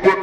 Put